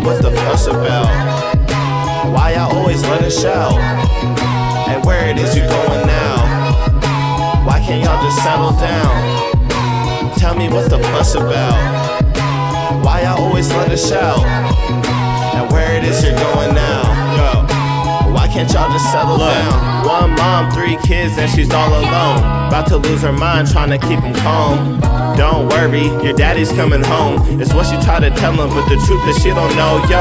me what the fuss about. Why I always let it shout? And where it is you going now? Why can't y'all just settle down? Tell me what the fuss about. Why I always let it shout? And where it is you're going can't y'all just settle down? One mom, three kids, and she's all alone. About to lose her mind, trying to keep him calm. Don't worry, your daddy's coming home. It's what she tried to tell him, but the truth is she don't know. Yo,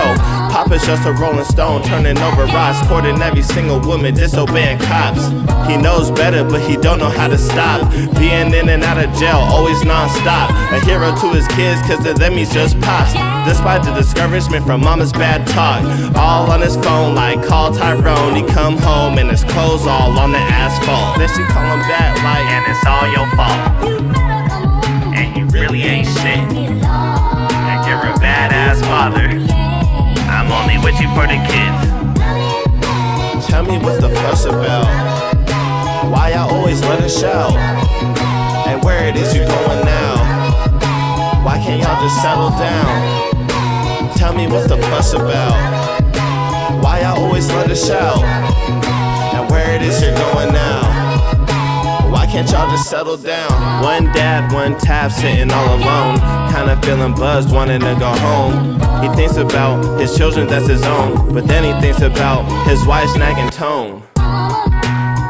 Papa's just a rolling stone, turning over rocks, courting every single woman, disobeying cops. He knows better, but he don't know how to stop. Being in and out of jail, always non-stop. A hero to his kids, cause to them he's just pops. Despite the discouragement from mama's bad talk. All on his phone, like call Tyrone. He come home and his clothes all on the asphalt. Then she call him back like, and it's all your fault. And you really ain't shit. And you're a badass father. I'm only with you for the kids. Tell me what the fuss about. Why y'all always let us shout? And where it is you going now? Why can't y'all just settle down? Tell me what's the fuss about? Always let us shout? And where it is you're going now? Why can't y'all just settle down? One dad, one tap, sitting all alone. Kinda feeling buzzed, wanting to go home. He thinks about his children, that's his own. But then he thinks about his wife's nagging tone.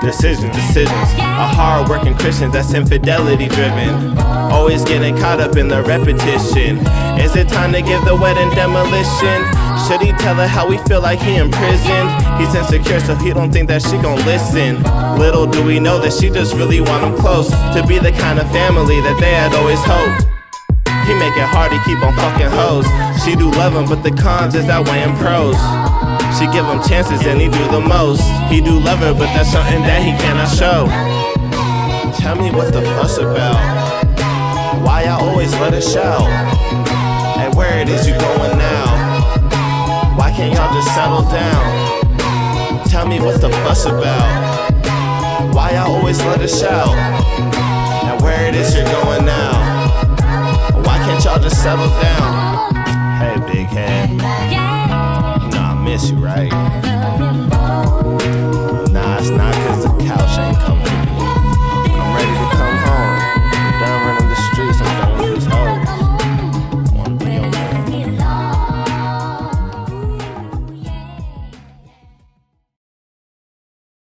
Decisions, decisions. A hard working Christian that's infidelity driven. Always getting caught up in the repetition. Is it time to give the wedding demolition? Should he tell her how we feel like he in prison? He's insecure, so he don't think that she gon' listen. Little do we know that she just really want him close. To be the kind of family that they had always hoped. He make it hard to keep on fucking hoes. She do love him, but the cons is outweighing pros. She give him chances and he do the most. He do love her, but that's something that he cannot show. Tell me what the fuss about. Why y'all always let us shout? And where it is you going now? Why can't y'all just settle down? Tell me what the fuss about. Why y'all always let us shout? And where it is you're going now? Why can't y'all just settle down? Hey, big head. You know I miss you, right?